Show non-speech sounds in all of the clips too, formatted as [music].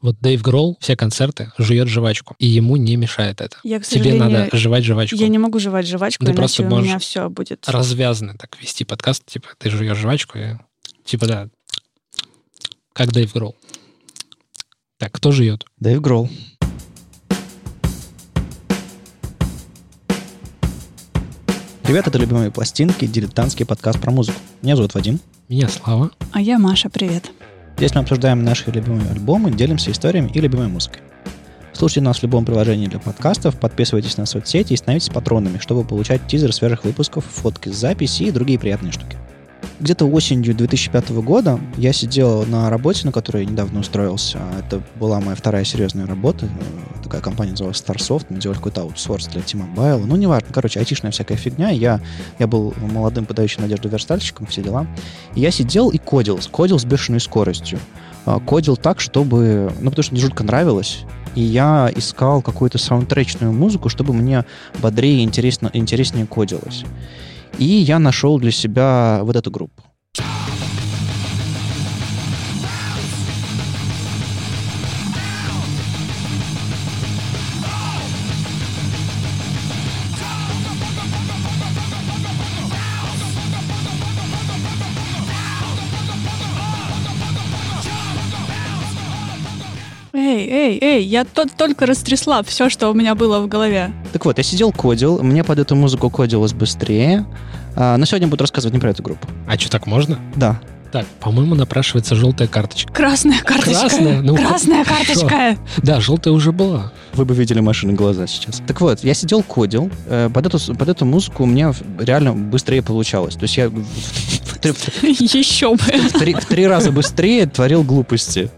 Вот Дэйв Гролл все концерты жует жвачку, и ему не мешает это. Я, к Тебе сожалению, надо жевать жвачку. Я не могу жевать жвачку, Ты иначе просто у можешь меня все будет. Развязанно так вести подкаст, типа ты жуешь жвачку, и типа да, как Дэйв Гролл. Так, кто жует? Дэйв Гролл. Привет, это «Любимые пластинки», дилетантский подкаст про музыку. Меня зовут Вадим. Меня Слава. А я Маша, привет. Здесь мы обсуждаем наши любимые альбомы, делимся историями и любимой музыкой. Слушайте нас в любом приложении для подкастов, подписывайтесь на соцсети и становитесь патронами, чтобы получать тизеры свежих выпусков, фотки с записи и другие приятные штуки. Где-то осенью 2005 года я сидел на работе, на которой я недавно устроился. Это была моя вторая серьезная работа. Такая компания называлась Starsoft. Мы делали какой-то аутсорс для T-Mobile. Ну, неважно. Короче, айтишная всякая фигня. Я, я был молодым, подающим надежду верстальщиком, все дела. И я сидел и кодил. Кодил с бешеной скоростью. А, Кодил так, чтобы... Ну, потому что мне жутко нравилось. И я искал какую-то саундтречную музыку, чтобы мне бодрее и интересно, интереснее кодилось. И я нашел для себя вот эту группу. Эй, эй, эй, я тут только растрясла все, что у меня было в голове. Так вот, я сидел, кодил, мне под эту музыку кодилось быстрее. А, но сегодня буду рассказывать не про эту группу. А что, так можно? Да. Так, по-моему, напрашивается желтая карточка. Красная карточка. Красная? Ну, Красная [laughs] карточка. Да, желтая уже была. Вы бы видели машины глаза сейчас. Так вот, я сидел, кодил. Э, Под эту, под эту музыку у меня реально быстрее получалось. То есть я в, в три- в [laughs] Еще бы. три, в три раза быстрее творил глупости.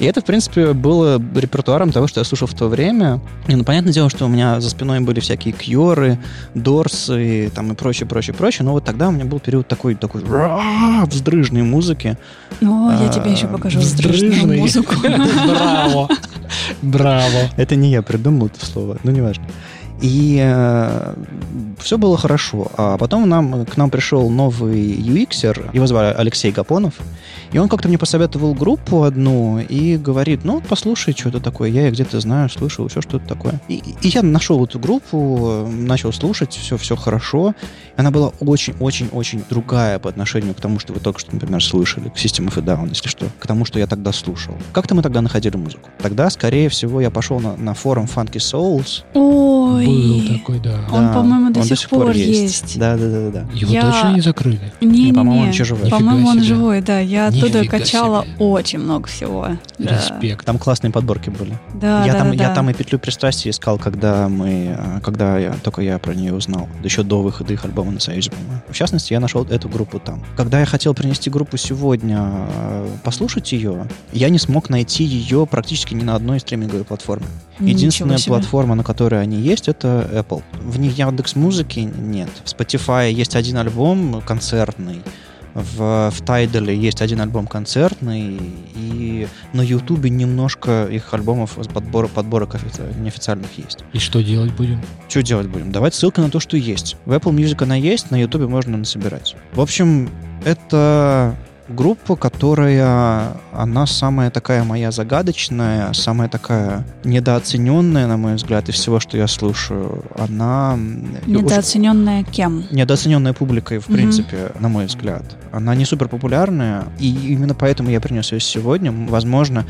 И это, в принципе, было репертуаром того, что я слушал в то время. И, ну, понятное дело, что у меня за спиной были всякие кьоры, дорсы там, и прочее, прочее, прочее. Но вот тогда у меня был период такой, такой вздрыжной музыки. Ну, я А, тебе еще покажу вздрыжный. страшную музыку. [laughs] Браво. Браво. Это не я придумал это слово, ну, неважно. И все было хорошо. А потом нам, к нам пришел новый UXер, его звали Алексей Гапонов, и он как-то мне посоветовал группу одну и говорит, ну, послушай, что это такое, я где-то знаю, слышал, еще что-то такое. И, и я нашел эту группу, начал слушать, все, все хорошо. И она была очень-очень-очень другая по отношению к тому, что вы только что, например, слышали, к System of a Down, если что, к тому, что я тогда слушал. Как-то мы тогда находили музыку. Тогда, скорее всего, я пошел на, на форум Funky Souls, Ой. Был такой, да. Он, да, по-моему, до он сих пор есть. Да, да, да, да. Его Я- точно не закрыли? Не, по-моему, он не, еще живой. По-моему, он живой, да. Я оттуда Нифига качала себе. очень много всего. Да. Респект. Там классные подборки были. Да, я, да, там, да, я да. там и петлю пристрастия искал, когда мы, а, когда я, только я про нее узнал. Еще до выхода их альбома на Союзе, по-моему. В частности, я нашел эту группу там. Когда я хотел принести группу сегодня, а, послушать ее, я не смог найти ее практически ни на одной стриминговой платформе. Единственная платформа, на которой они есть, это Apple. В них Яндекс музыки нет. В Spotify есть один альбом концертный. В, в Tidal есть один альбом концертный, и на Ютубе немножко их альбомов с подбора, подборок офи- неофициальных есть. И что делать будем? Что делать будем? Давать ссылка на то, что есть. В Apple Music она есть, на Ютубе можно насобирать. В общем, это группа, которая, она самая такая моя загадочная, самая такая недооцененная, на мой взгляд, из всего, что я слушаю. Она... уж- Недооцененная кем? недооцененная публикой, в Мгм. принципе, на мой взгляд. Она не супер популярная, и именно поэтому я принес ее сегодня. Возможно,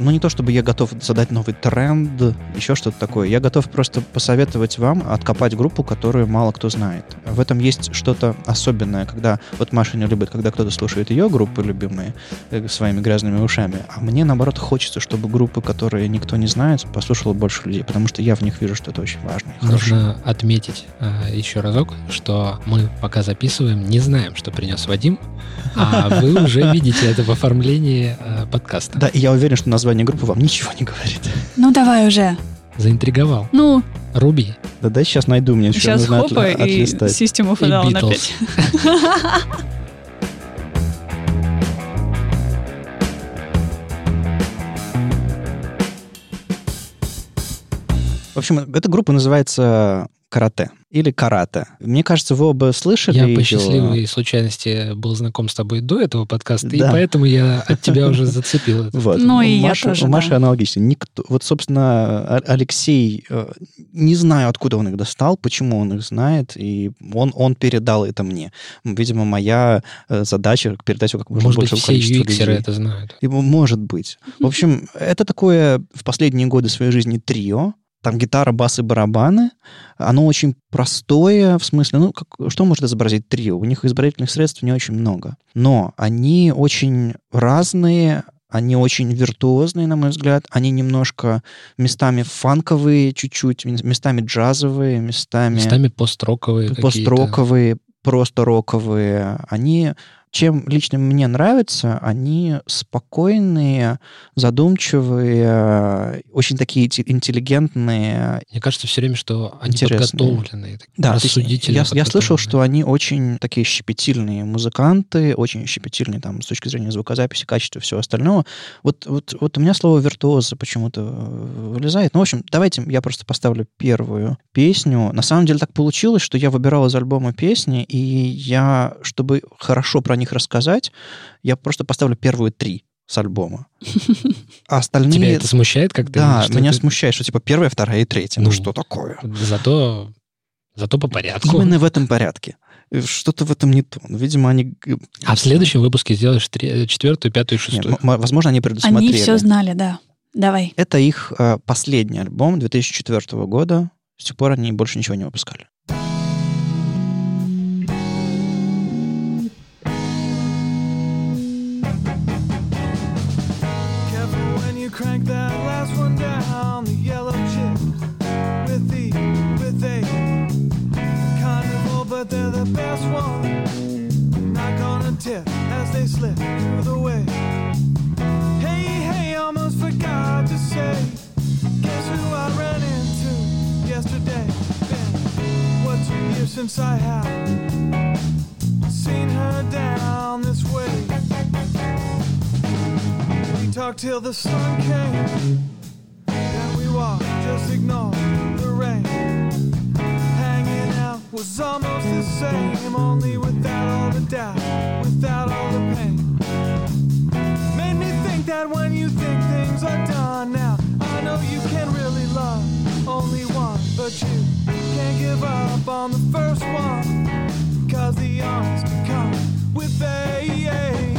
ну не то чтобы я готов задать новый тренд, еще что-то такое. Я готов просто посоветовать вам откопать группу, которую мало кто знает. В этом есть что-то особенное, когда вот Маша не любит, когда кто-то слушает ее группы любимые э, своими грязными ушами, а мне наоборот хочется, чтобы группы, которые никто не знает, послушало больше людей, потому что я в них вижу что-то очень важное. и хорошее. Нужно отметить э, еще разок, что мы пока записываем, не знаем, что принес Вадим, а вы [laughs] уже видите это в оформлении э, подкаста. Да, и я уверен, что название группы вам ничего не говорит. Ну, давай уже. Заинтриговал. Ну, Руби. Да дай сейчас найду, мне еще сейчас нужно хопа отли- и отлистать. System of И опять. В общем, эта группа называется карате или карате. Мне кажется, вы оба слышали Я по счастливой случайности был знаком с тобой до этого подкаста, и Да. поэтому я от тебя уже зацепил. Вот. Ну, и я Маши- тоже, У Маши да. аналогично. Никто, вот, собственно, Алексей, э, не знаю, откуда он их достал, почему он их знает, и он, он передал это мне. Видимо, моя э, задача передать его как можно Может быть, все людей. это знают. И, Может быть. В общем, это такое в последние годы своей жизни трио. Там гитара, бас и барабаны. Оно очень простое, в смысле, ну, как, что может изобразить трио? У них изобразительных средств не очень много. Но они очень разные, они очень виртуозные, на мой взгляд. Они немножко местами фанковые чуть-чуть, местами джазовые, местами, Местами построковые построковые, просто роковые. Они, чем лично мне нравятся, они спокойные, задумчивые, очень такие инте- интеллигентные. Мне кажется все время, что они Интересные. подготовленные, Да, рассудительно я, я слышал, что они очень такие щепетильные музыканты, очень щепетильные там с точки зрения звукозаписи, качества и всего остального. Вот, вот, вот у меня слово виртуоза почему-то э, вылезает. Ну, в общем, давайте я просто поставлю первую песню. На самом деле так получилось, что я выбирал из альбома песни, и я, чтобы хорошо про них рассказать, я просто поставлю первые три с альбома. [laughs] А остальные... Тебя это смущает как-то? Да, Что меня ты- смущает, что типа первая, вторая и третья. Ну, Ну. что такое? Зато, зато по порядку. Именно в этом порядке. Что-то в этом не то. Ну, Видимо, они... А в следующем выпуске сделаешь тре- четвертую, пятую, Нет, шестую. м- возможно, они предусмотрели. Они все знали, да. Давай. Это их э, последний альбом 2004 года. С тех пор они больше ничего не выпускали. Since I have seen her down this way. We talked till the sun came. Then we walked, just ignore the rain. Hanging out was almost the same, only without all the doubt, without all the pain. Made me think that when you think things are done now, I know you can really love only one, but you can't give up on the first one. Cause the honesty comes with age.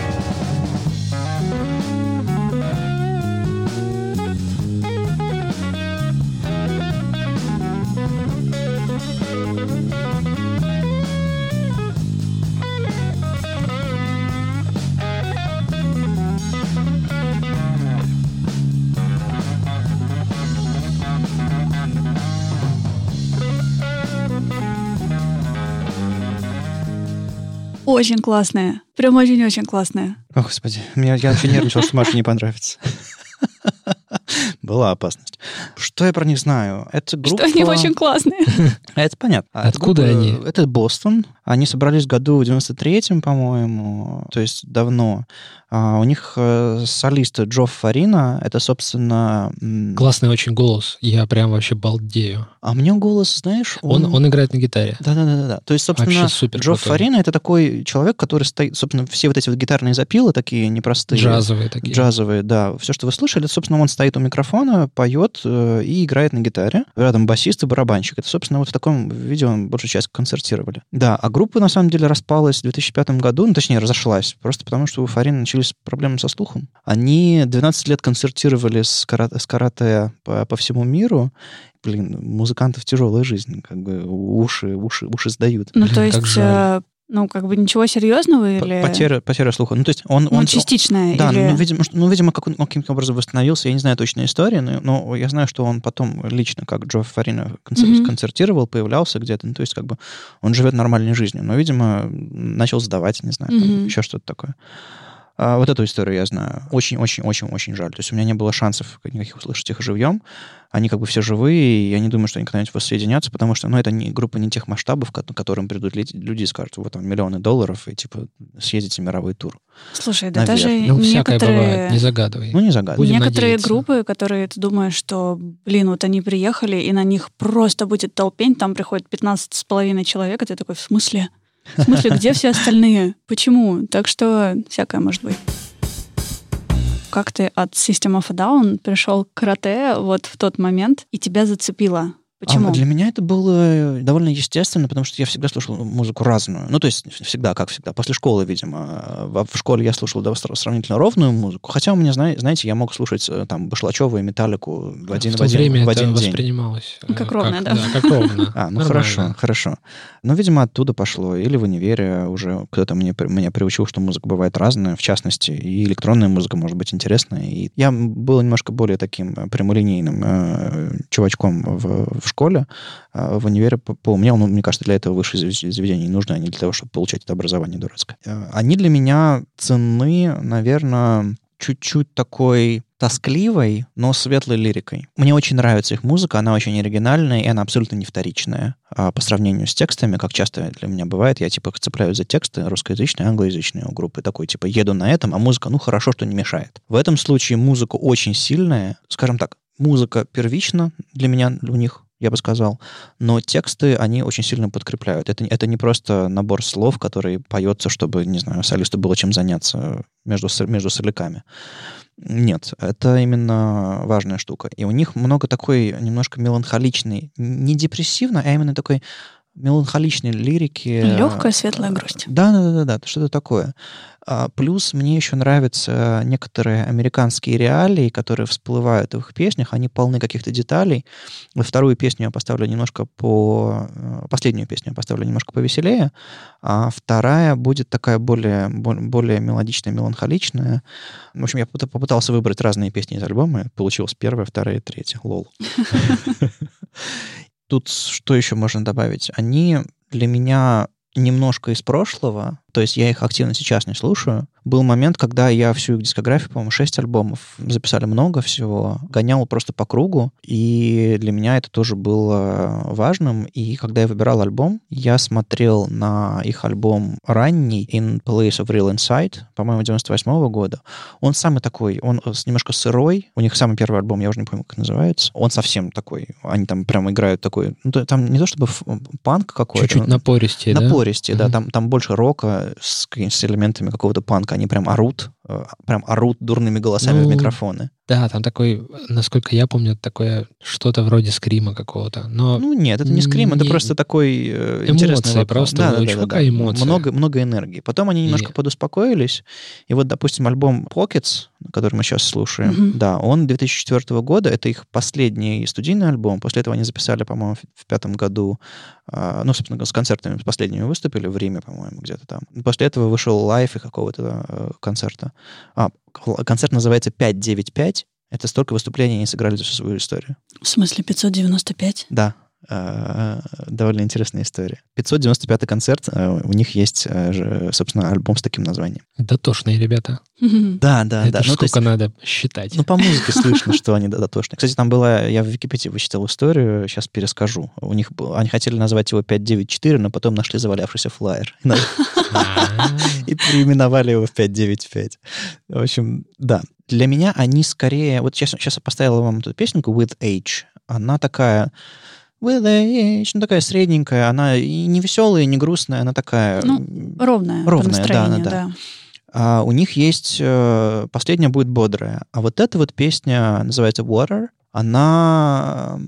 Очень классная. Прям очень-очень классная. О, Господи, меня, я очень нервничал, что Маше не понравится. [laughs] Была опасность. Что я про них знаю? Это группа... Что они очень классные. [laughs] Это понятно. А, Откуда они? Это Бостон. Они собрались в году в 93-м, по-моему, то есть давно. А, у них э, солист Джо Фарина. Это, собственно... Классный очень голос. Я прям вообще балдею. А мне голос, знаешь, Он, он играет на гитаре. Да-да-да. То есть, собственно, Джо крутой. Фарина это такой человек, который стоит... Собственно, все вот эти вот гитарные запилы такие непростые. Джазовые такие. Джазовые, да. Все, что вы слышали, это, собственно, он стоит у микрофона, поет э, и играет на гитаре. Рядом басист и барабанщик. Это, собственно, вот в таком виде он большую часть концертировали. Да, а группа, на самом деле, распалась в 2005 году, ну, точнее, разошлась, просто потому что у Фарина начались проблемы со слухом. Они 12 лет концертировали с, карате, с карате по, по всему миру. Блин, музыкантов тяжелая жизнь, как бы уши, уши, уши сдают. Ну, Блин, то есть, э, ну, как бы ничего серьезного или... Потеря, потеря слуха. Ну, то есть он... Ну, он частичная Да, или... ну, видимо, ну, видимо, как он, он каким-то образом восстановился, я не знаю точной истории, но, но я знаю, что он потом лично, как Джо Фарина, концер- Мгм. концертировал, появлялся где-то, ну, то есть как бы он живет нормальной жизнью, но, видимо, начал сдавать, не знаю, там Мгм. еще что-то такое. А, вот эту историю я знаю. Очень-очень-очень-очень жаль. То есть у меня не было шансов никаких услышать их живьем. Они как бы все живые, и я не думаю, что они когда-нибудь воссоединятся, потому что, ну, это не, группа не тех масштабов, к которым придут люди и скажут, вот там миллионы долларов, и типа съездите мировой тур. Слушай, да Наверное. даже Ну, всякое некоторые... бывает, не загадывай. Ну, не загадывай. Будем Некоторые надеяться. группы, которые ты думаешь, что, блин, вот они приехали, и на них просто будет толпень, там приходит 15 с половиной человек, и ты такой, в смысле? В смысле, где все остальные? Почему? Так что всякое может быть. Как ты от System of a Down пришел к карате вот в тот момент, и тебя зацепило? Почему? А для меня это было довольно естественно, потому что я всегда слушал музыку разную. Ну, то есть всегда, как всегда. После школы, видимо. В в школе я слушал да, сра- сравнительно ровную музыку. Хотя у меня, зна- знаете, я мог слушать э, там Башлачева и Металлику в один, в в один, время в это один день. воспринималось. э, Как ровно, да. как ровно. [laughs] А, ну Нормально. хорошо, хорошо. Ну, видимо, оттуда пошло. Или в универе уже кто-то мне, меня приучил, что музыка бывает разная, в частности, и электронная музыка может быть интересная. И я был немножко более таким э, прямолинейным э, чувачком в, в школе, а в универе по- поумнел, ну, мне кажется, для этого высшие зави- заведения не нужны, они для того, чтобы получать это образование дурацкое. Э, Они для меня ценны, наверное, чуть-чуть такой тоскливой, но светлой лирикой. Мне очень нравится их музыка, она очень оригинальная, и она абсолютно не вторичная а, по сравнению с текстами, как часто для меня бывает. Я, типа, цепляюсь за тексты русскоязычные, англоязычные у группы. Такой, типа, еду на этом, а музыка, ну, хорошо, что не мешает. В этом случае музыка очень сильная. Скажем так, музыка первична для меня, у них, я бы сказал, но тексты, они очень сильно подкрепляют. Это, это не просто набор слов, который поется, чтобы, не знаю, солисту было чем заняться между, между соляками. Нет, это именно важная штука. И у них много такой немножко меланхоличной, не депрессивно, а именно такой меланхоличной лирики. Легкая светлая грусть. Да, да, да, да, что-то такое. А, Плюс мне еще нравятся некоторые американские реалии, которые всплывают в их песнях. Они полны каких-то деталей. Вторую песню я поставлю немножко по... э, Последнюю песню я поставлю немножко повеселее, а вторая будет такая более, бо- более мелодичная, меланхоличная. В общем, я попыт- попытался выбрать разные песни из альбома. Получилось первая, вторая и третья. Лол. [laughs] Тут что еще можно добавить? Они для меня немножко из прошлого, то есть я их активно сейчас не слушаю. Был момент, когда я всю их дискографию, по-моему, 6 альбомов, записали много всего, гонял просто по кругу, и для меня это тоже было важным. И когда я выбирал альбом, я смотрел на их альбом ранний In Place of Real Insight, по-моему, 98 года. Он самый такой, он немножко сырой. У них самый первый альбом, я уже не помню, как называется. Он совсем такой, они там прям играют такой, ну, там не то чтобы панк какой-то, Чуть-чуть но- напористее, да? напористее, да, там, там больше рока с, с элементами какого-то панка. Они прям орут, э, прям орут дурными голосами в Ну, микрофоны. Да, там такой, насколько я помню, такое что-то вроде скрима какого-то. Но Ну нет, это не скрим, это не- просто такой э, Эмоции, интересный вокал. просто да, да, у да, да, да. эмоции. Много, много энергии. Потом они немножко И- подуспокоились. И вот, допустим, альбом Pockets, который мы сейчас слушаем, Мгм. да, он 2004 года, это их последний студийный альбом. После этого они записали, по-моему, в- в пятом году, а, ну, собственно, с концертами с последними выступили в Риме, по-моему, где-то там. После этого вышел live и какого-то э, концерта. А, концерт называется 595. Это столько выступлений они сыграли за всю свою историю. В смысле 595? Да, довольно интересная история. 595-й концерт, э, у них есть, же, собственно, альбом с таким названием. дотошные ребята. Да, да, Это да. Ну, сколько есть, надо считать. ну, по музыке [laughs] слышно, что они дотошные. Кстати, там была, я в Википедии вычитал историю, сейчас перескажу. У них, они хотели назвать его 594, но потом нашли завалявшийся флайер. [laughs] И А, переименовали его в 595. В общем, да. Для меня они скорее... Вот сейчас, сейчас я поставил вам эту песенку With Age. Она такая... With Age, ну такая средненькая. Она и не веселая, и не грустная. Она такая... Ну, Ровная, Ровная, да, настроению, да, да. А у них есть... э, Последняя будет бодрая. А вот эта вот песня называется Water. Она...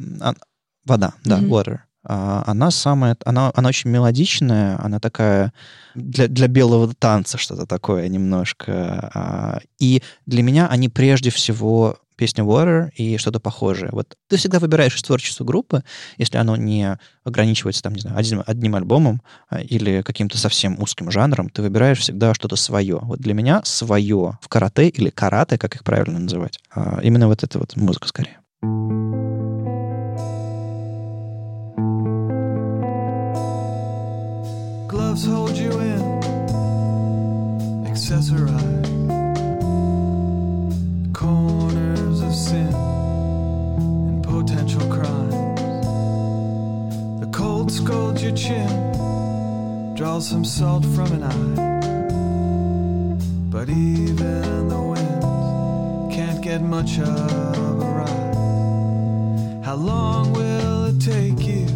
Вода, да, Мгм. Water. А, Она самая... Она, она очень мелодичная. Она такая для, для белого танца что-то такое немножко. А, И для меня они прежде всего песня Water и что-то похожее. Вот ты всегда выбираешь из творчества группы, если оно не ограничивается, там, не знаю, одним, одним альбомом а, или каким-то совсем узким жанром, ты выбираешь всегда что-то свое. Вот для меня свое в карате или карате, как их правильно называть, а, именно вот эта вот музыка скорее. Gloves hold you in, accessorize. Draws some salt from an eye. But even the wind can't get much of a ride. How long will it take you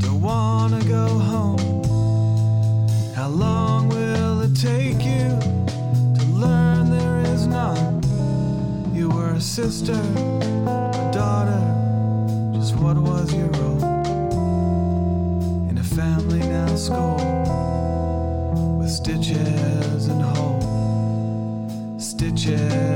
to wanna go home? How long will it take you to learn there is none? You were a sister, now with stitches and holes, stitches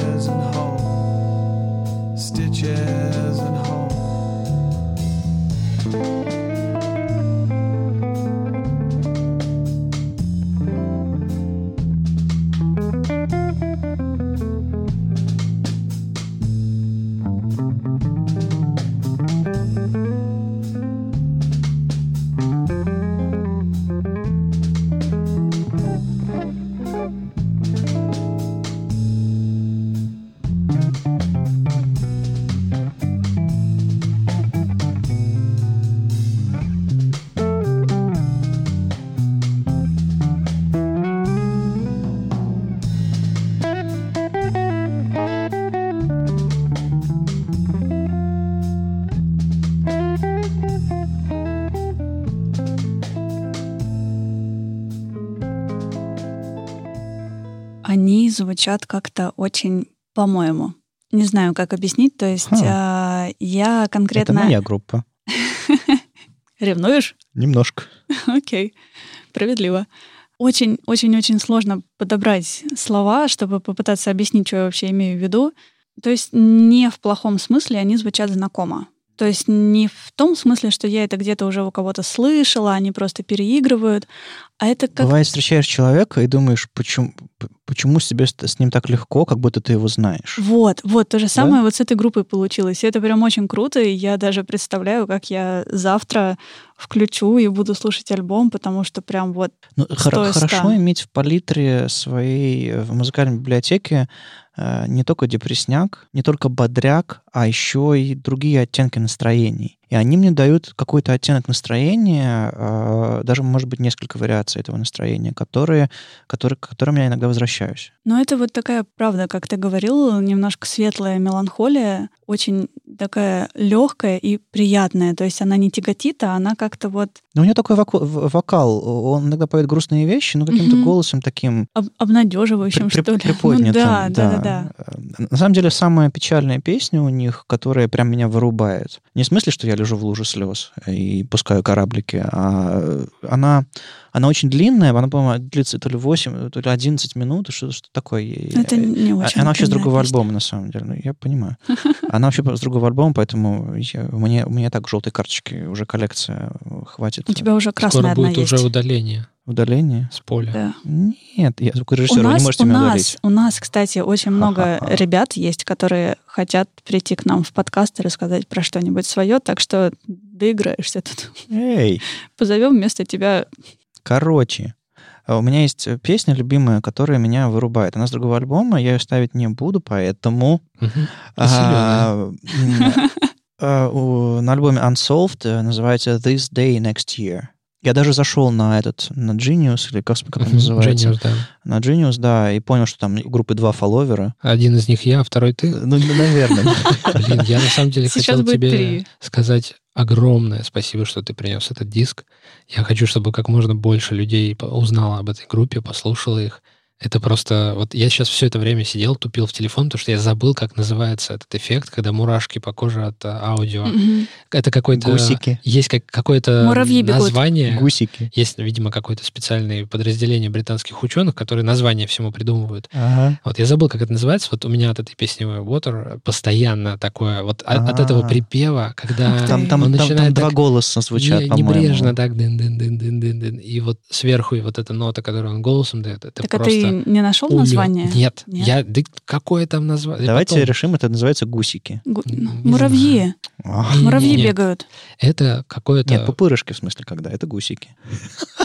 звучат как-то очень, по-моему. Не знаю, как объяснить. То есть Хм. а, я Это конкретно... моя группа. [laughs] Ревнуешь? Немножко. [laughs] Окей, справедливо. Очень-очень-очень сложно подобрать слова, чтобы попытаться объяснить, что я вообще имею в виду. То есть не в плохом смысле они звучат знакомо. То есть не в том смысле, что я это где-то уже у кого-то слышала, они просто переигрывают, а это как... Бывает, встречаешь человека и думаешь, почему, почему себе с, ним так легко, как будто ты его знаешь. Вот, вот, то же самое вот с этой группой получилось. И это прям очень круто, и я даже представляю, как я завтра включу и буду слушать альбом, потому что прям вот Ну, хор- хорошо иметь в палитре своей э, в музыкальной библиотеке э, не только депресняк, не только бодряк, а еще и другие оттенки настроений. И они мне дают какой-то оттенок настроения, э, даже, может быть, несколько вариаций этого настроения, которые, которые, к которым я иногда возвращаюсь. Но это вот такая, правда, как ты говорил, немножко светлая меланхолия, очень такая легкая и приятная. То есть она не тяготит, а она как-то вот Но у него такой воку- вокал, он иногда поет грустные вещи, но каким-то Мгм. голосом таким об- обнадеживающим, при- что ли. [laughs] приподнятым, Ну, да, да, да, да. Э, На самом деле, самая печальная песня у них, которая прям меня вырубает. Не в смысле, что я лежу в луже слез и пускаю кораблики, а она, она очень длинная, она, по-моему, длится то ли 8, то ли 11 минут, что, что такое. Это не А- очень. Она вообще с другого песня. альбома, на самом деле. Ну, я понимаю. [laughs] Она вообще с другого альбома, поэтому я- у, меня, у меня так желтой карточки уже коллекция э, хватит. У тебя уже красная Скоро одна будет есть. уже удаление Удаление? с поля. Да. Нет, я У звукорежиссер, вы не нас, можете у, меня нас, удалить. у нас, кстати, очень много Ха-ха-ха. ребят есть, которые хотят прийти к нам в подкаст и рассказать про что-нибудь свое, так что доиграешься тут. Эй, Позовем вместо тебя. Короче. а У меня есть э, песня любимая, которая меня вырубает. Она с другого альбома, я ее ставить не буду, поэтому... А, у- на альбоме Unsolved э, называется This Day Next Year. Я даже зашел на этот, на Genius, или как, как он называется? Genius, да. На Genius, да, и понял, что там у группы два фолловера. Один из них я, а второй ты. Ну, наверное. Блин, я на самом деле хотел тебе сказать огромное спасибо, что ты принес этот диск. Я хочу, чтобы как можно больше людей узнало об этой группе, послушало их. Это просто... Вот я сейчас все это время сидел, тупил в телефон, потому что я забыл, как называется этот эффект, когда мурашки по коже от а, аудио. Мгм. Это какой-то... Гусики. Есть как, какое-то Муравьи бегут. название. Гусики. Есть, видимо, какое-то специальное подразделение британских ученых, которые название всему придумывают. Ага. Вот я забыл, как это называется. Вот у меня от этой песни Water постоянно такое, вот от, от этого А. припева, когда Там, там, он там- там начинает два так голоса звучат, не- по-моему. небрежно так дын дын дын дын дын дын и вот сверху и вот эта нота, которую он голосом дает, это Так просто ты не нашел улет. название? Нет, Нет? я да какое там название? Давайте Потом. решим, это называется гусики. Гу- Не Муравьи. Ах. Не, Муравьи не, не. бегают. Это какое-то Нет, пупырышки в смысле когда, это гусики. [laughs]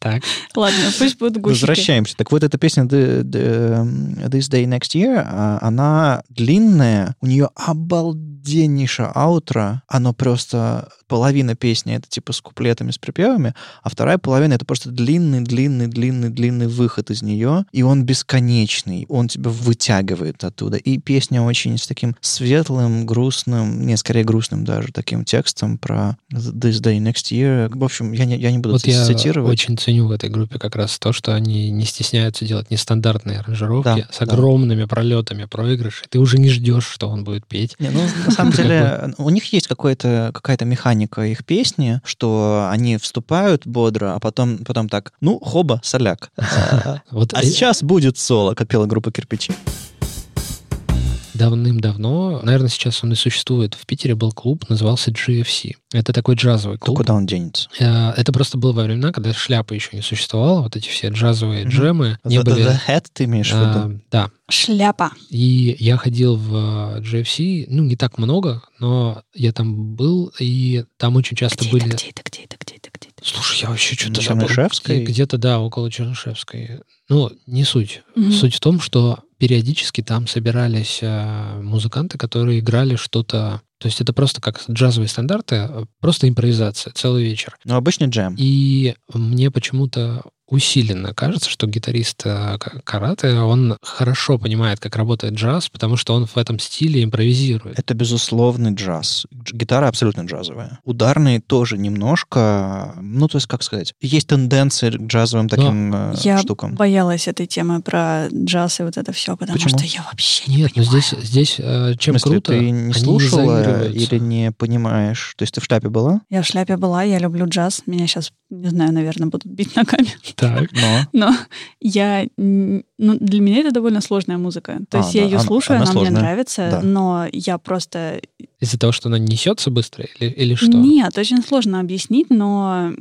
так. Ладно, пусть будут гусики. Возвращаемся. Так вот, эта песня The- The- This Day Next Year, а, она длинная, у нее обалденнейшее аутро, оно просто половина песни это типа с куплетами, с припевами, а вторая половина это просто длинный, длинный, длинный, длинный выход из нее, и он бесконечный, он тебя вытягивает оттуда. И песня очень с таким светлым, грустным, не, скорее грустным даже, таким текстом про This Day Next Year. В общем, я не, я не буду Вот я цитировать. очень ценю в этой группе как раз то, что они не стесняются делать нестандартные аранжировки Да, с да. огромными пролетами проигрышей. Ты уже не ждешь, что он будет петь. Не, ну, на самом [laughs] деле, у них есть какая-то механика их песни, что они вступают бодро, а потом, потом так, ну, хоба, соляк. [laughs] А сейчас будет соло, как пела группа «Кирпичи». Давным-давно, наверное, сейчас он и существует, в Питере был клуб, назывался GFC. Это такой джазовый То клуб. куда он денется? Э, Это просто было во времена, когда шляпы еще не существовало, вот эти все джазовые Мгм. джемы не The, были... the Hat ты имеешь в а, виду? Да, Шляпа. И я ходил в э, GFC, ну, не так много, но я там был, и там очень часто Где были... это, где это, где это, где это, где это? Слушай, я вообще что-то На забыл. Чернышевской? Где-то, да, около Чернышевской. Ну, не суть. Мгм. Суть в том, что периодически там собирались э, музыканты, которые играли что-то... То есть это просто как джазовые стандарты, э, просто импровизация, целый вечер. Ну, обычный джем. И мне почему-то усиленно кажется, что гитарист э, Карате, он хорошо понимает, как работает джаз, потому что он в этом стиле импровизирует. Это безусловный джаз. Дж- Гитара абсолютно джазовая. Ударные тоже немножко, ну, то есть, как сказать, есть тенденции к джазовым таким э, Я штукам. Боялась этой темы про джаз и вот это все, потому Почему? что я вообще не Нет, но понимаю. здесь, здесь э, чем В смысле, круто, ты не слушала заигрываются. или не понимаешь? То есть ты в шляпе была? Я в шляпе была, я люблю джаз. Меня сейчас, не знаю, наверное, будут бить ногами. Так. Но [laughs] Но я... Ну, для меня это довольно сложная музыка. То А, есть я да, ее она- слушаю, она она, сложная. мне нравится, Да. но я просто... Из-за того, что она несется быстро или, или что? Нет, очень сложно объяснить, но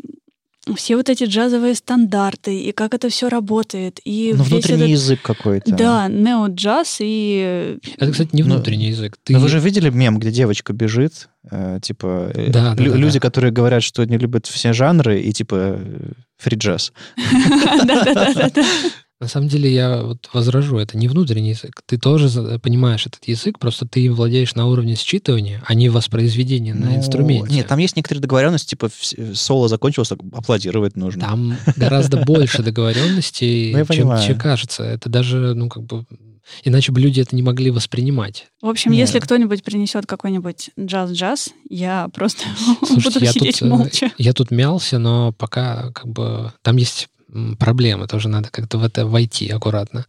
все вот эти джазовые стандарты, и как это все работает, и ну, весь внутренний этот... язык какой-то. Да, нео-джаз и... Это, кстати, не Ну, внутренний язык. Ты... Ну, вы же видели мем, где девочка бежит, э, типа э, Да, лю- да, люди, да. которые говорят, что не любят все жанры и типа фри джаз. [laughs] На самом деле я вот возражу, это не внутренний язык. Ты тоже за- понимаешь этот язык, просто ты им владеешь на уровне считывания, а не воспроизведения на Ну, инструменте. Нет, там есть некоторые договоренности, типа вс- соло закончилось, аплодировать нужно. Там гораздо больше договоренностей, [laughs] Ну, я чем кажется. Это даже, ну, как бы... Иначе бы люди это не могли воспринимать. В общем, Не. если кто-нибудь принесет какой-нибудь джаз-джаз, я просто [laughs] Слушайте, буду я сидеть тут, э, молча. Я тут мялся, но пока как бы там есть проблемы, тоже надо как-то в это войти аккуратно.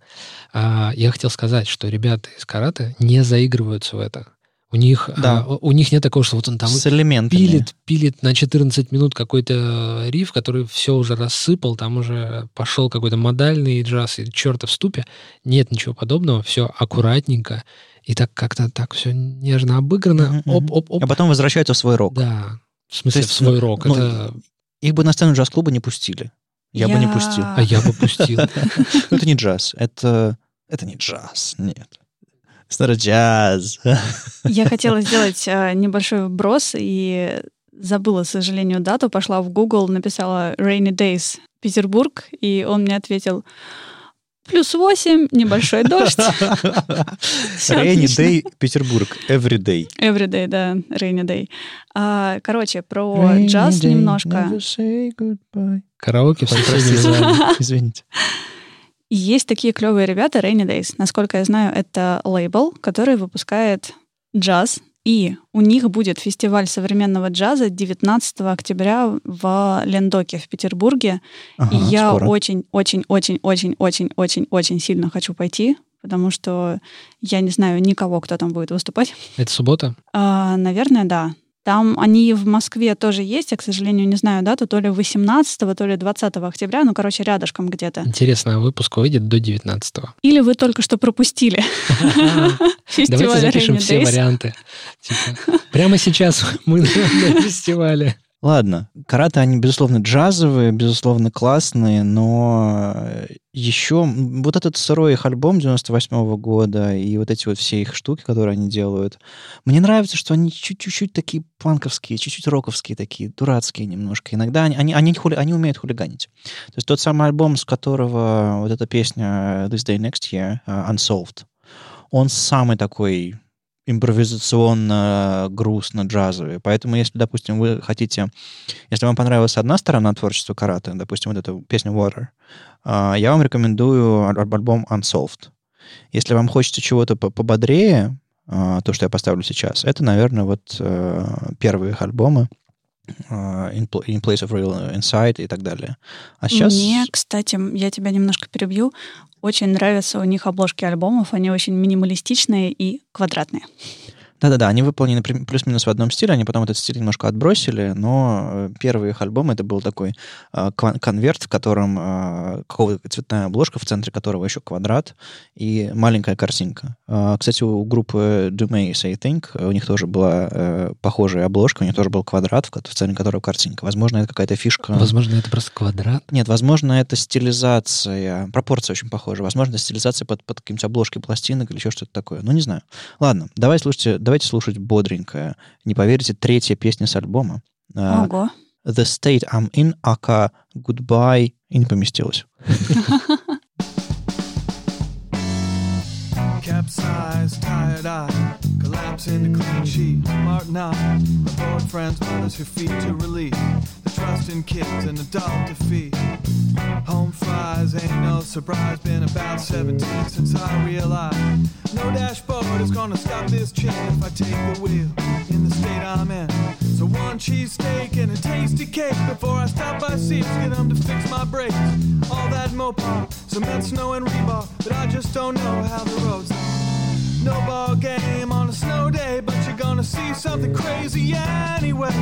А, я хотел сказать, что ребята из карате не заигрываются в это. У них, Да. а, у них нет такого, что вот он там С элементами. пилит, пилит на 14 минут какой-то риф, который все уже рассыпал, там уже пошел какой-то модальный джаз и черта в ступе. Нет ничего подобного, все аккуратненько. И так как-то так все нежно обыграно. Мгм, мгм. Оп-оп-оп. А потом возвращаются в свой рок. Да. В смысле, есть, в свой ну, рок. ну, это... Их бы на сцену джаз-клуба не пустили. Я, бы не пустил. А я бы пустил. Ну, это не джаз. Это... Это не джаз. Нет. A jazz. Я хотела сделать э, небольшой вброс и забыла, к сожалению, дату. Пошла в Google, написала Rainy Days Петербург, и он мне ответил плюс 8, небольшой дождь. [laughs] Rainy day, Петербург. Every day. Everyday, да, Rainy Day. А, короче, про джаз day, немножко. Караоке в простите. [laughs] Извините. Есть такие клевые ребята, Rainy Days. Насколько я знаю, это лейбл, который выпускает джаз. И у них будет фестиваль современного джаза 19 октября в Лендоке в Петербурге. Ага, и я скоро. очень-очень-очень-очень-очень-очень сильно хочу пойти, потому что я не знаю никого, кто там будет выступать. Это суббота? А, наверное, да. Там они в Москве тоже есть, я, к сожалению, не знаю дату, то ли 18, то ли 20 октября, ну, короче, рядышком где-то. Интересно, а выпуск выйдет до 19-го. Или вы только что пропустили [laughs] Давайте запишем все варианты. Типа, прямо сейчас мы на фестивале. Ладно, караты, они, безусловно, джазовые, безусловно, классные, но еще вот этот сырой их альбом 98 года и вот эти вот все их штуки, которые они делают, мне нравится, что они чуть-чуть такие панковские, чуть-чуть роковские такие, дурацкие немножко. Иногда они, они, они, хули, они умеют хулиганить. То есть тот самый альбом, с которого вот эта песня This Day Next Year, uh, Unsolved, он самый такой импровизационно, грустно, джазовые. Поэтому, если, допустим, вы хотите... Если вам понравилась одна сторона творчества карате, допустим, вот эта песня Water, а, я вам рекомендую альбом Unsolved. Если вам хочется чего-то пободрее, а, то, что я поставлю сейчас, это, наверное, вот э, первые их альбомы uh, in, Place of Real Insight и так далее. А сейчас... Мне, кстати, я тебя немножко перебью, очень нравятся у них обложки альбомов, они очень минималистичные и квадратные. Да-да-да, они выполнены плюс-минус в одном стиле, они потом этот стиль немножко отбросили, но э, первый их альбом это был такой э, конверт, в котором э, какого-то цветная обложка, в центре которого еще квадрат и маленькая картинка. Э, кстати, у группы Do Maze, I Think, у них тоже была э, похожая обложка, у них тоже был квадрат, в, в центре которого картинка. Возможно, это какая-то фишка. Возможно, это просто квадрат? Нет, возможно, это стилизация, пропорция очень похожа. Возможно, стилизация под, под какие-нибудь обложки пластинок или еще что-то такое. Ну, не знаю. Ладно, давай слушайте давайте слушать бодренькое. Не поверите, третья песня с альбома. А, Ого. The State I'm In, ака Goodbye, и не поместилась. Capsized, tired eye, collapse into clean sheet. Martin out, bored friends, mothers who feed to release. The trust in kids and adult defeat. Home fries ain't no surprise, been about 17 since I realized no dashboard is gonna stop this chick if I take the wheel in the state I'm in. So one cheesesteak and a tasty cake before I stop by Sears, get them to fix my brakes. All that Mopar, cement, snow, and rebar, but I just don't know how the roads are. No ball game on a snow day, but you're gonna see something crazy anyway.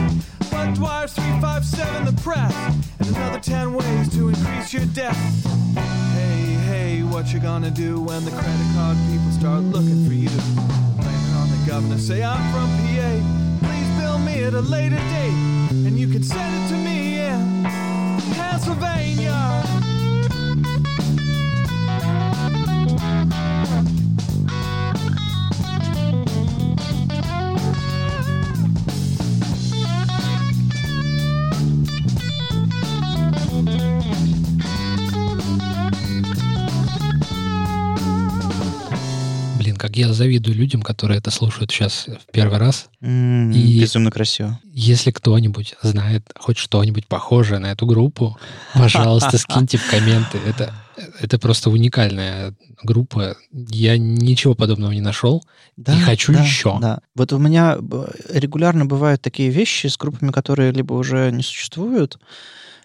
But Dwyer's 357 the press, and another 10 ways to increase your debt. What you gonna do when the credit card people start looking for you? Blaming on the governor, say I'm from PA. Please bill me at a later date, and you can send it to me я завидую людям, которые это слушают сейчас в первый раз. М, И- Безумно красиво. Если кто-нибудь знает хоть что-нибудь похожее на эту группу, [laughs] пожалуйста, скиньте в комменты. Это, это просто уникальная группа. Я ничего подобного не нашел. И хочу да, еще. Да. Вот у меня б- регулярно бывают такие вещи с группами, которые либо уже не существуют,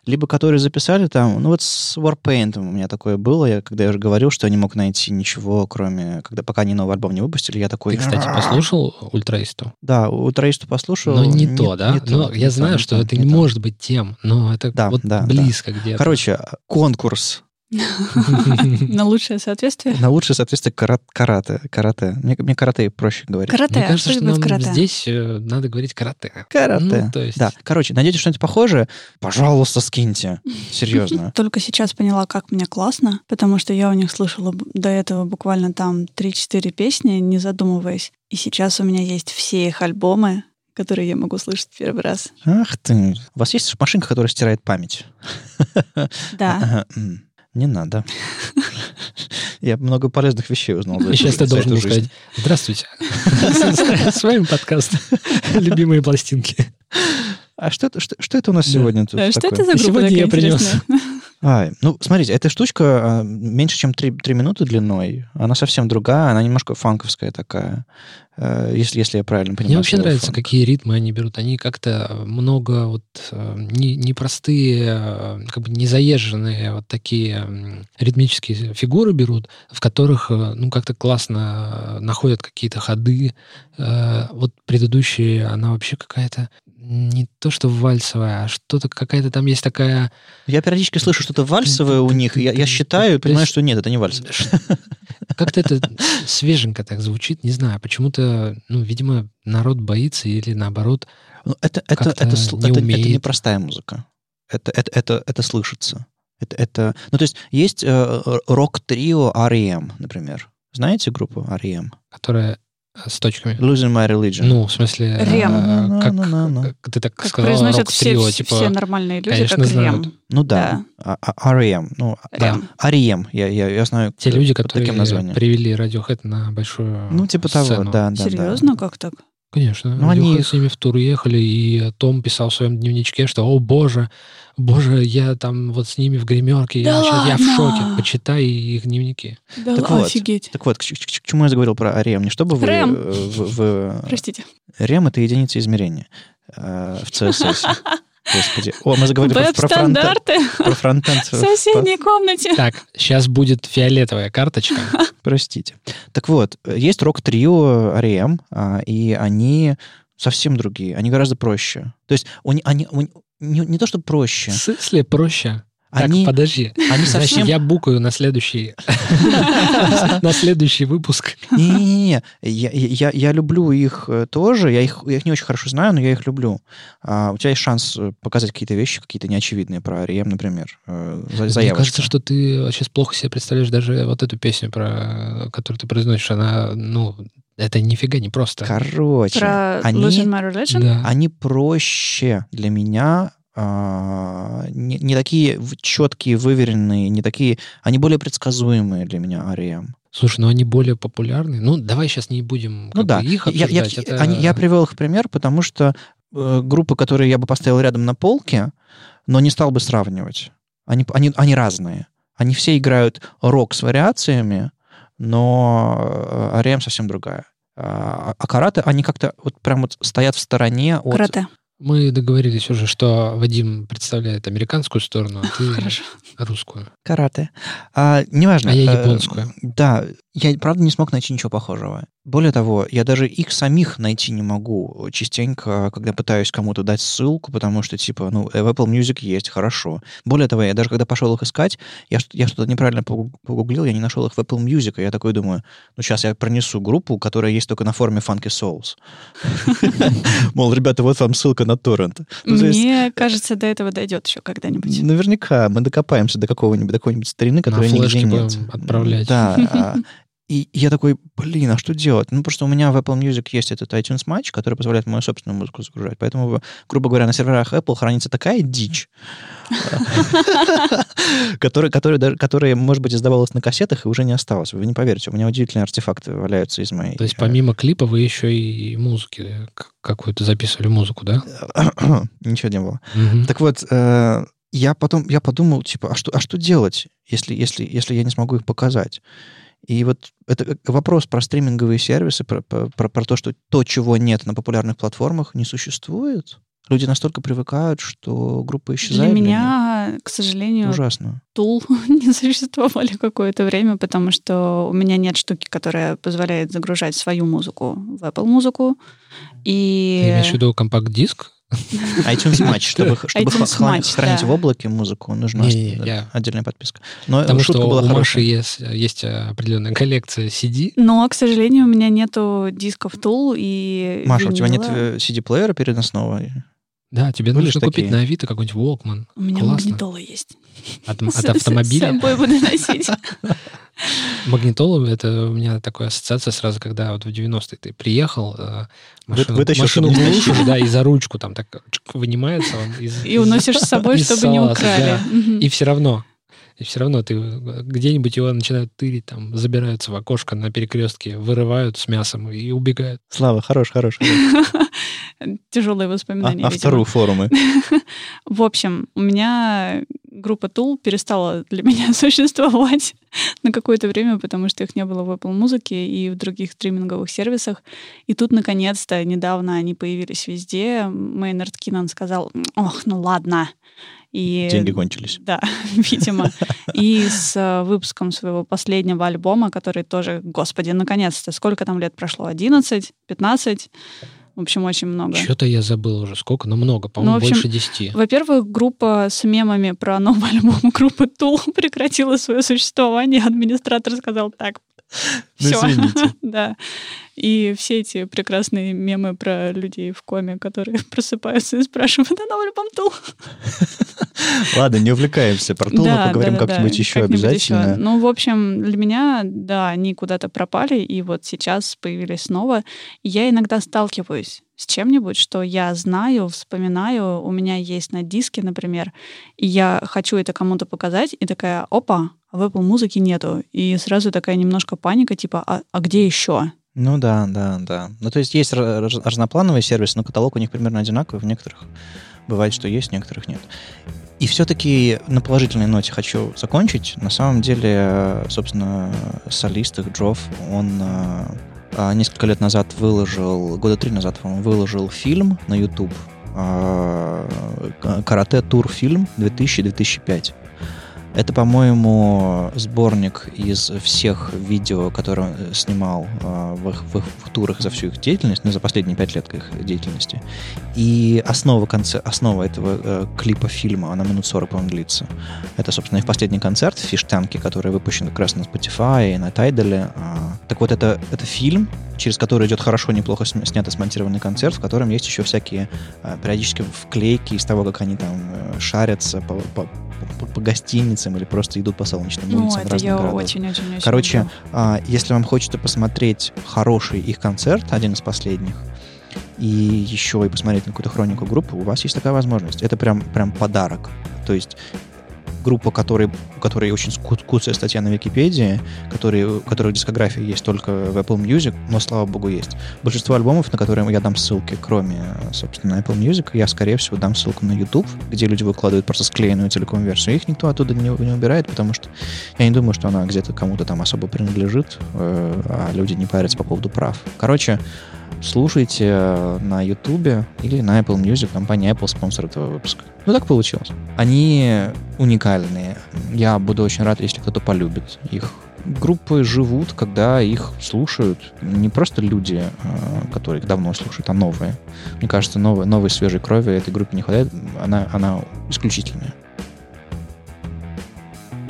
либо которые записали там. Ну вот с Warpaint у меня такое было, я, когда я уже говорил, что я не мог найти ничего, кроме... Когда пока они новый альбом не выпустили, я такой... Ты, кстати, послушал ультраисту? Да, у Троисту послушал. Но не, то, да? не то, но не я то, знаю, не что то, это не не то. может быть тем, но это Да, вот да, да. близко где-то. Короче, конкурс [laughs] На лучшее соответствие. на лучшее соответствие кара- карате. Карате. Мне, мне карате проще говорить. Карате. Мне кажется, а что нам карате? здесь э, надо говорить карате. Карате. Ну, то есть... Да. Короче, найдете что-нибудь похожее, пожалуйста, скиньте. [laughs] Серьезно. [laughs] Только сейчас поняла, как мне классно, потому что я у них слышала до этого буквально там 3-4 песни, не задумываясь. И сейчас у меня есть все их альбомы, которые я могу слышать в первый раз. Ах ты. У вас есть машинка, которая стирает память? Да. Не надо. [laughs] Я много полезных вещей узнал. за И сейчас ты должен был сказать, здравствуйте, [laughs] с вами подкаст [laughs] «Любимые пластинки». А что, это- что, что это у нас сегодня тут Да, что это за группа сегодня я принес. Ай, ну, смотрите, эта штучка а, меньше, чем 3, минуты длиной. Она совсем другая, она немножко фанковская такая, э, если, если я правильно понимаю. Мне вообще нравится, фанк. какие ритмы они берут. Они как-то много вот э, не- непростые, э, как бы незаезженные вот такие ритмические фигуры берут, в которых, ну, как-то классно находят какие-то ходы. Вот предыдущие, она вообще какая-то не то что вальсовая, а что-то какая-то там есть такая... Я периодически слышу что-то вальсовое у них, я, я считаю понимаю, что нет, это не вальс. Как-то это свеженько так звучит, не знаю. Почему-то, ну, видимо, народ боится или наоборот. Ну, Это, это, это, не это, это умеет. непростая музыка. Это, это, это, это слышится. Это, это, ну, то есть есть э, рок-трио R.E.M., например. Знаете группу R.E.M.? Которая с точками. Losing My Religion. Ну, в смысле, э, Рем. как, Ну-ну-ну-ну. как ты так Как сказала, произносят все, типа, все нормальные люди, конечно, как знают. Рем. Ну да, А- а- R.E.M. Ну, Да. R.E.M. Я, я, я знаю те э, люди, под которые таким названием. привели Radiohead на большую Ну, типа того, сцену. да, да, да. Серьезно, как так? Конечно. Ну, они с ними в тур ехали, и Том писал в своем дневничке, что, о боже, боже, я там вот с ними в гримерке, Да я, сейчас- я в ладно? шоке. Почитай их дневники. Да Так ла- вот. офигеть. Так вот, к, ч- к чему я заговорил про R.E.M. Не чтобы вы... Рэм. э, в- в- Простите. Рем — это единица измерения э, в CSS. [laughs] Господи. О, мы заговорили про. Веб-стандарты Про фронтенд. в соседней комнате. Так, сейчас будет фиолетовая карточка. [laughs] Простите. Так вот, есть рок-трио R.E.M., а, и они совсем другие. Они гораздо проще. То есть они, у ни- не, не то, что проще. В смысле проще? Так, Они, подожди. они Значит, совсем... я букаю на следующий [laughs] на следующий выпуск. Не-не-не, я, я, я люблю их э, тоже, я их, я их не очень хорошо знаю, но я их люблю. А, у тебя есть шанс э, показать какие-то вещи, какие-то неочевидные про R.E.M., например. э, Мне кажется, что ты сейчас плохо себе представляешь даже вот эту песню, про которую ты произносишь. Она, ну, это нифига не просто. Короче, Про они, Losing My Religion? Да. они проще для меня, не, не такие четкие, выверенные, не такие... Они более предсказуемые для меня R.E.M. Слушай, ну они более популярны. Ну, давай сейчас не будем Ну да, их я, я, обсуждать. я- это- они- я привел их в пример, потому что э, группы, которые я бы поставил рядом на полке, но не стал бы сравнивать. Они, они, они разные. Они все играют рок с вариациями, но э, R.E.M. совсем другая. А, а карате, они как-то вот прям вот стоят в стороне от... Карате. Мы договорились уже, что Вадим представляет американскую сторону, а ты Хорошо. русскую. Карате. А, неважно. А я э, японскую. Да, я правда не смог найти ничего похожего. Более того, я даже их самих найти не могу частенько, когда пытаюсь кому-то дать ссылку, потому что, типа, ну, в Apple Music есть, хорошо. Более того, я даже когда пошел их искать, я, я что-то неправильно погу- погуглил, я не нашел их в Apple Music, и я такой думаю, ну, сейчас я пронесу группу, которая есть только на форуме Funky Souls. [laughs] Мол, ребята, вот вам ссылка на торрент. Ну, то есть, Мне кажется, до этого дойдет еще когда-нибудь. Наверняка мы докопаемся до какого-нибудь, до какой-нибудь старины, которая нигде нет. отправлять. Да. [laughs] И я такой, блин, а что делать? Ну, просто у меня в Apple Music есть этот iTunes Match, который позволяет мою собственную музыку загружать. Поэтому, грубо говоря, на серверах Apple хранится такая дичь, [laughs] которая, может быть, издавалась на кассетах и уже не осталась. Вы не поверите, у меня удивительные артефакты валяются из моей... То есть помимо клипа вы еще и музыки к- какую-то записывали музыку, да? [clears throat] Ничего не было. Так вот, э, я потом я подумал, типа, а что, а что делать, если, если, если я не смогу их показать? И вот это как вопрос про стриминговые сервисы, про, про, про- то, что то, чего нет на популярных платформах, не существует. Люди настолько привыкают, что группа Для исчезает. меня, к них. сожалению, ужасно. Тул [laughs] не существовали какое-то время, потому что у меня нет штуки, которая позволяет загружать свою музыку в Apple музыку. Ты И имеешь в виду компакт-диск? iTunes Match, чтобы, чтобы iTunes хла- Match, хранить да. в облаке музыку, нужна Не-не, э, я- отдельная подписка. Но Потому шутка что была у Маши хорошая. есть, есть определенная коллекция CD. Но, к сожалению, у меня нету дисков Tool и Маша, у тебя нет винила. э, CD-плеера переносного? Да, тебе Были нужно ж купить такие. на Авито какой-нибудь Walkman. У меня Классно. магнитола есть. От, [laughs] от автомобиля. С собой буду носить. [laughs] Магнитола, это у меня такая ассоциация сразу, когда вот в 90-е ты приехал, э, машину, вытащил, машину да, и за ручку там так чик, вынимается он из... И из- уносишь с собой, чтобы не украли. да. И все равно, и все равно ты где-нибудь его начинают тырить, там, забираются в окошко на перекрестке, вырывают с мясом и убегают. Слава, хорош, хорош. хорош. [laughs] Тяжелые А, воспоминания, а видимо. вторую форумы. [laughs] В общем, у меня группа Tool перестала для меня [laughs] существовать на какое-то время, потому что их не было в Apple Музыке и в других стриминговых сервисах. И тут, наконец-то, недавно они появились везде. Мейнард Кинан сказал, ох, ну ладно. И Деньги кончились. [laughs] да, видимо. И с э, выпуском своего последнего альбома, который тоже, господи, наконец-то, сколько там лет прошло? 11? 15? В общем, очень много. Что-то я забыл уже. Сколько? Ну, много. По-моему, Ну, общем, больше десяти. Во-первых, группа с мемами про новый [laughs] альбом группы Тул прекратила свое существование. Администратор сказал так. Ну, Все. [laughs] Да. И все эти прекрасные мемы про людей в коме, которые [laughs] просыпаются и спрашивают, а новый альбом Тул? [laughs] Ладно, не увлекаемся. Про Тул мы Да, поговорим как-нибудь еще как-нибудь обязательно. еще. Ну, в общем, для меня, да, они куда-то пропали, и вот сейчас появились снова. Я иногда сталкиваюсь с чем-нибудь, что я знаю, вспоминаю, у меня есть на диске, например, и я хочу это кому-то показать, и такая, опа, а в Apple музыки нету. И сразу такая немножко паника, типа, а, а где еще? Ну да, да, да. Ну то есть есть ра- раз- разноплановые сервисы, но каталог у них примерно одинаковый. В некоторых бывает, что есть, в некоторых нет. И все-таки на положительной ноте хочу закончить. На самом деле, собственно, солист их Джофф, он э, а, несколько лет назад выложил, года три назад, по-моему, выложил фильм на YouTube. э, Карате тур фильм 2000-2005. Это, по-моему, сборник из всех видео, которые он э, снимал э, в, их, в их турах за всю их деятельность, ну, за последние пять лет их деятельности. И основа, конце, основа этого э, клипа фильма, она минут 40, по-моему, длится. Это, собственно, их последний концерт в Фиштанке, который выпущен как раз на Spotify и на Tidal. А, Так вот, это, это фильм, через который идет хорошо, неплохо снятый, смонтированный концерт, в котором есть еще всякие э, периодически вклейки из того, как они там э, шарятся по, по, по- по гостиницам или просто идут по солнечным Ну, улицам это разных я городах. очень-очень-очень Короче, люблю. а, если вам хочется посмотреть хороший их концерт, один из последних, и еще и посмотреть на какую-то хронику группы, у вас есть такая возможность. Это прям, прям подарок. То есть группа, которой, у которой очень куцая статья на Википедии, которые, у которых дискография есть только в Apple Music, но, слава богу, есть. Большинство альбомов, на которые я дам ссылки, кроме, собственно, Apple Music, я, скорее всего, дам ссылку на YouTube, где люди выкладывают просто склеенную целиком версию. Их никто оттуда не, не убирает, потому что я не думаю, что она где-то кому-то там особо принадлежит, э, а люди не парятся по поводу прав. Короче, слушайте э, на YouTube или на Apple Music. Компания Apple спонсор этого выпуска. Ну, так получилось. Они уникальные. Я буду очень рад, если кто-то полюбит их. Группы живут, когда их слушают не просто люди, э, которые их давно слушают, а новые. Мне кажется, новой, новой свежей крови этой группе не хватает. Она, она исключительная.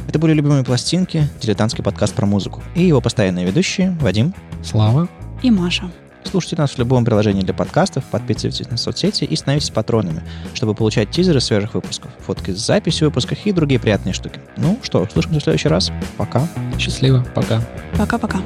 Это были «Любимые пластинки», дилетантский подкаст про музыку. И его постоянные ведущие Вадим, Слава. И Маша. Слушайте нас в любом приложении для подкастов, подписывайтесь на соцсети и становитесь патронами, чтобы получать тизеры свежих выпусков, фотки с записью выпусков и другие приятные штуки. Ну что, услышимся в следующий раз. Пока. Счастливо. Пока. Пока-пока.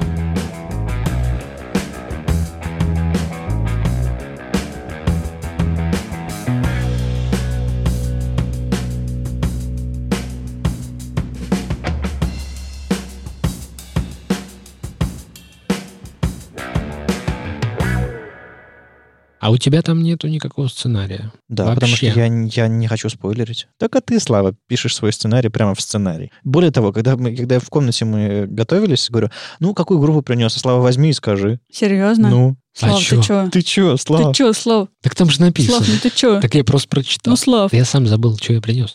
А у тебя там нету никакого сценария. Да, Вообще. потому что я, не- я не хочу спойлерить. Так а ты, Слава, пишешь свой сценарий прямо в сценарий. Более того, когда, мы, когда в комнате мы готовились, говорю, ну, какую группу принес? А Слава, возьми и скажи. Серьезно? Ну, Слав, А ты чё? чё? ты чё, Слава? Ты чё, Слав? Так там же написано. Слав, ну ты чё? Так я просто прочитал. Ну, Слав. Я сам забыл, что я принес.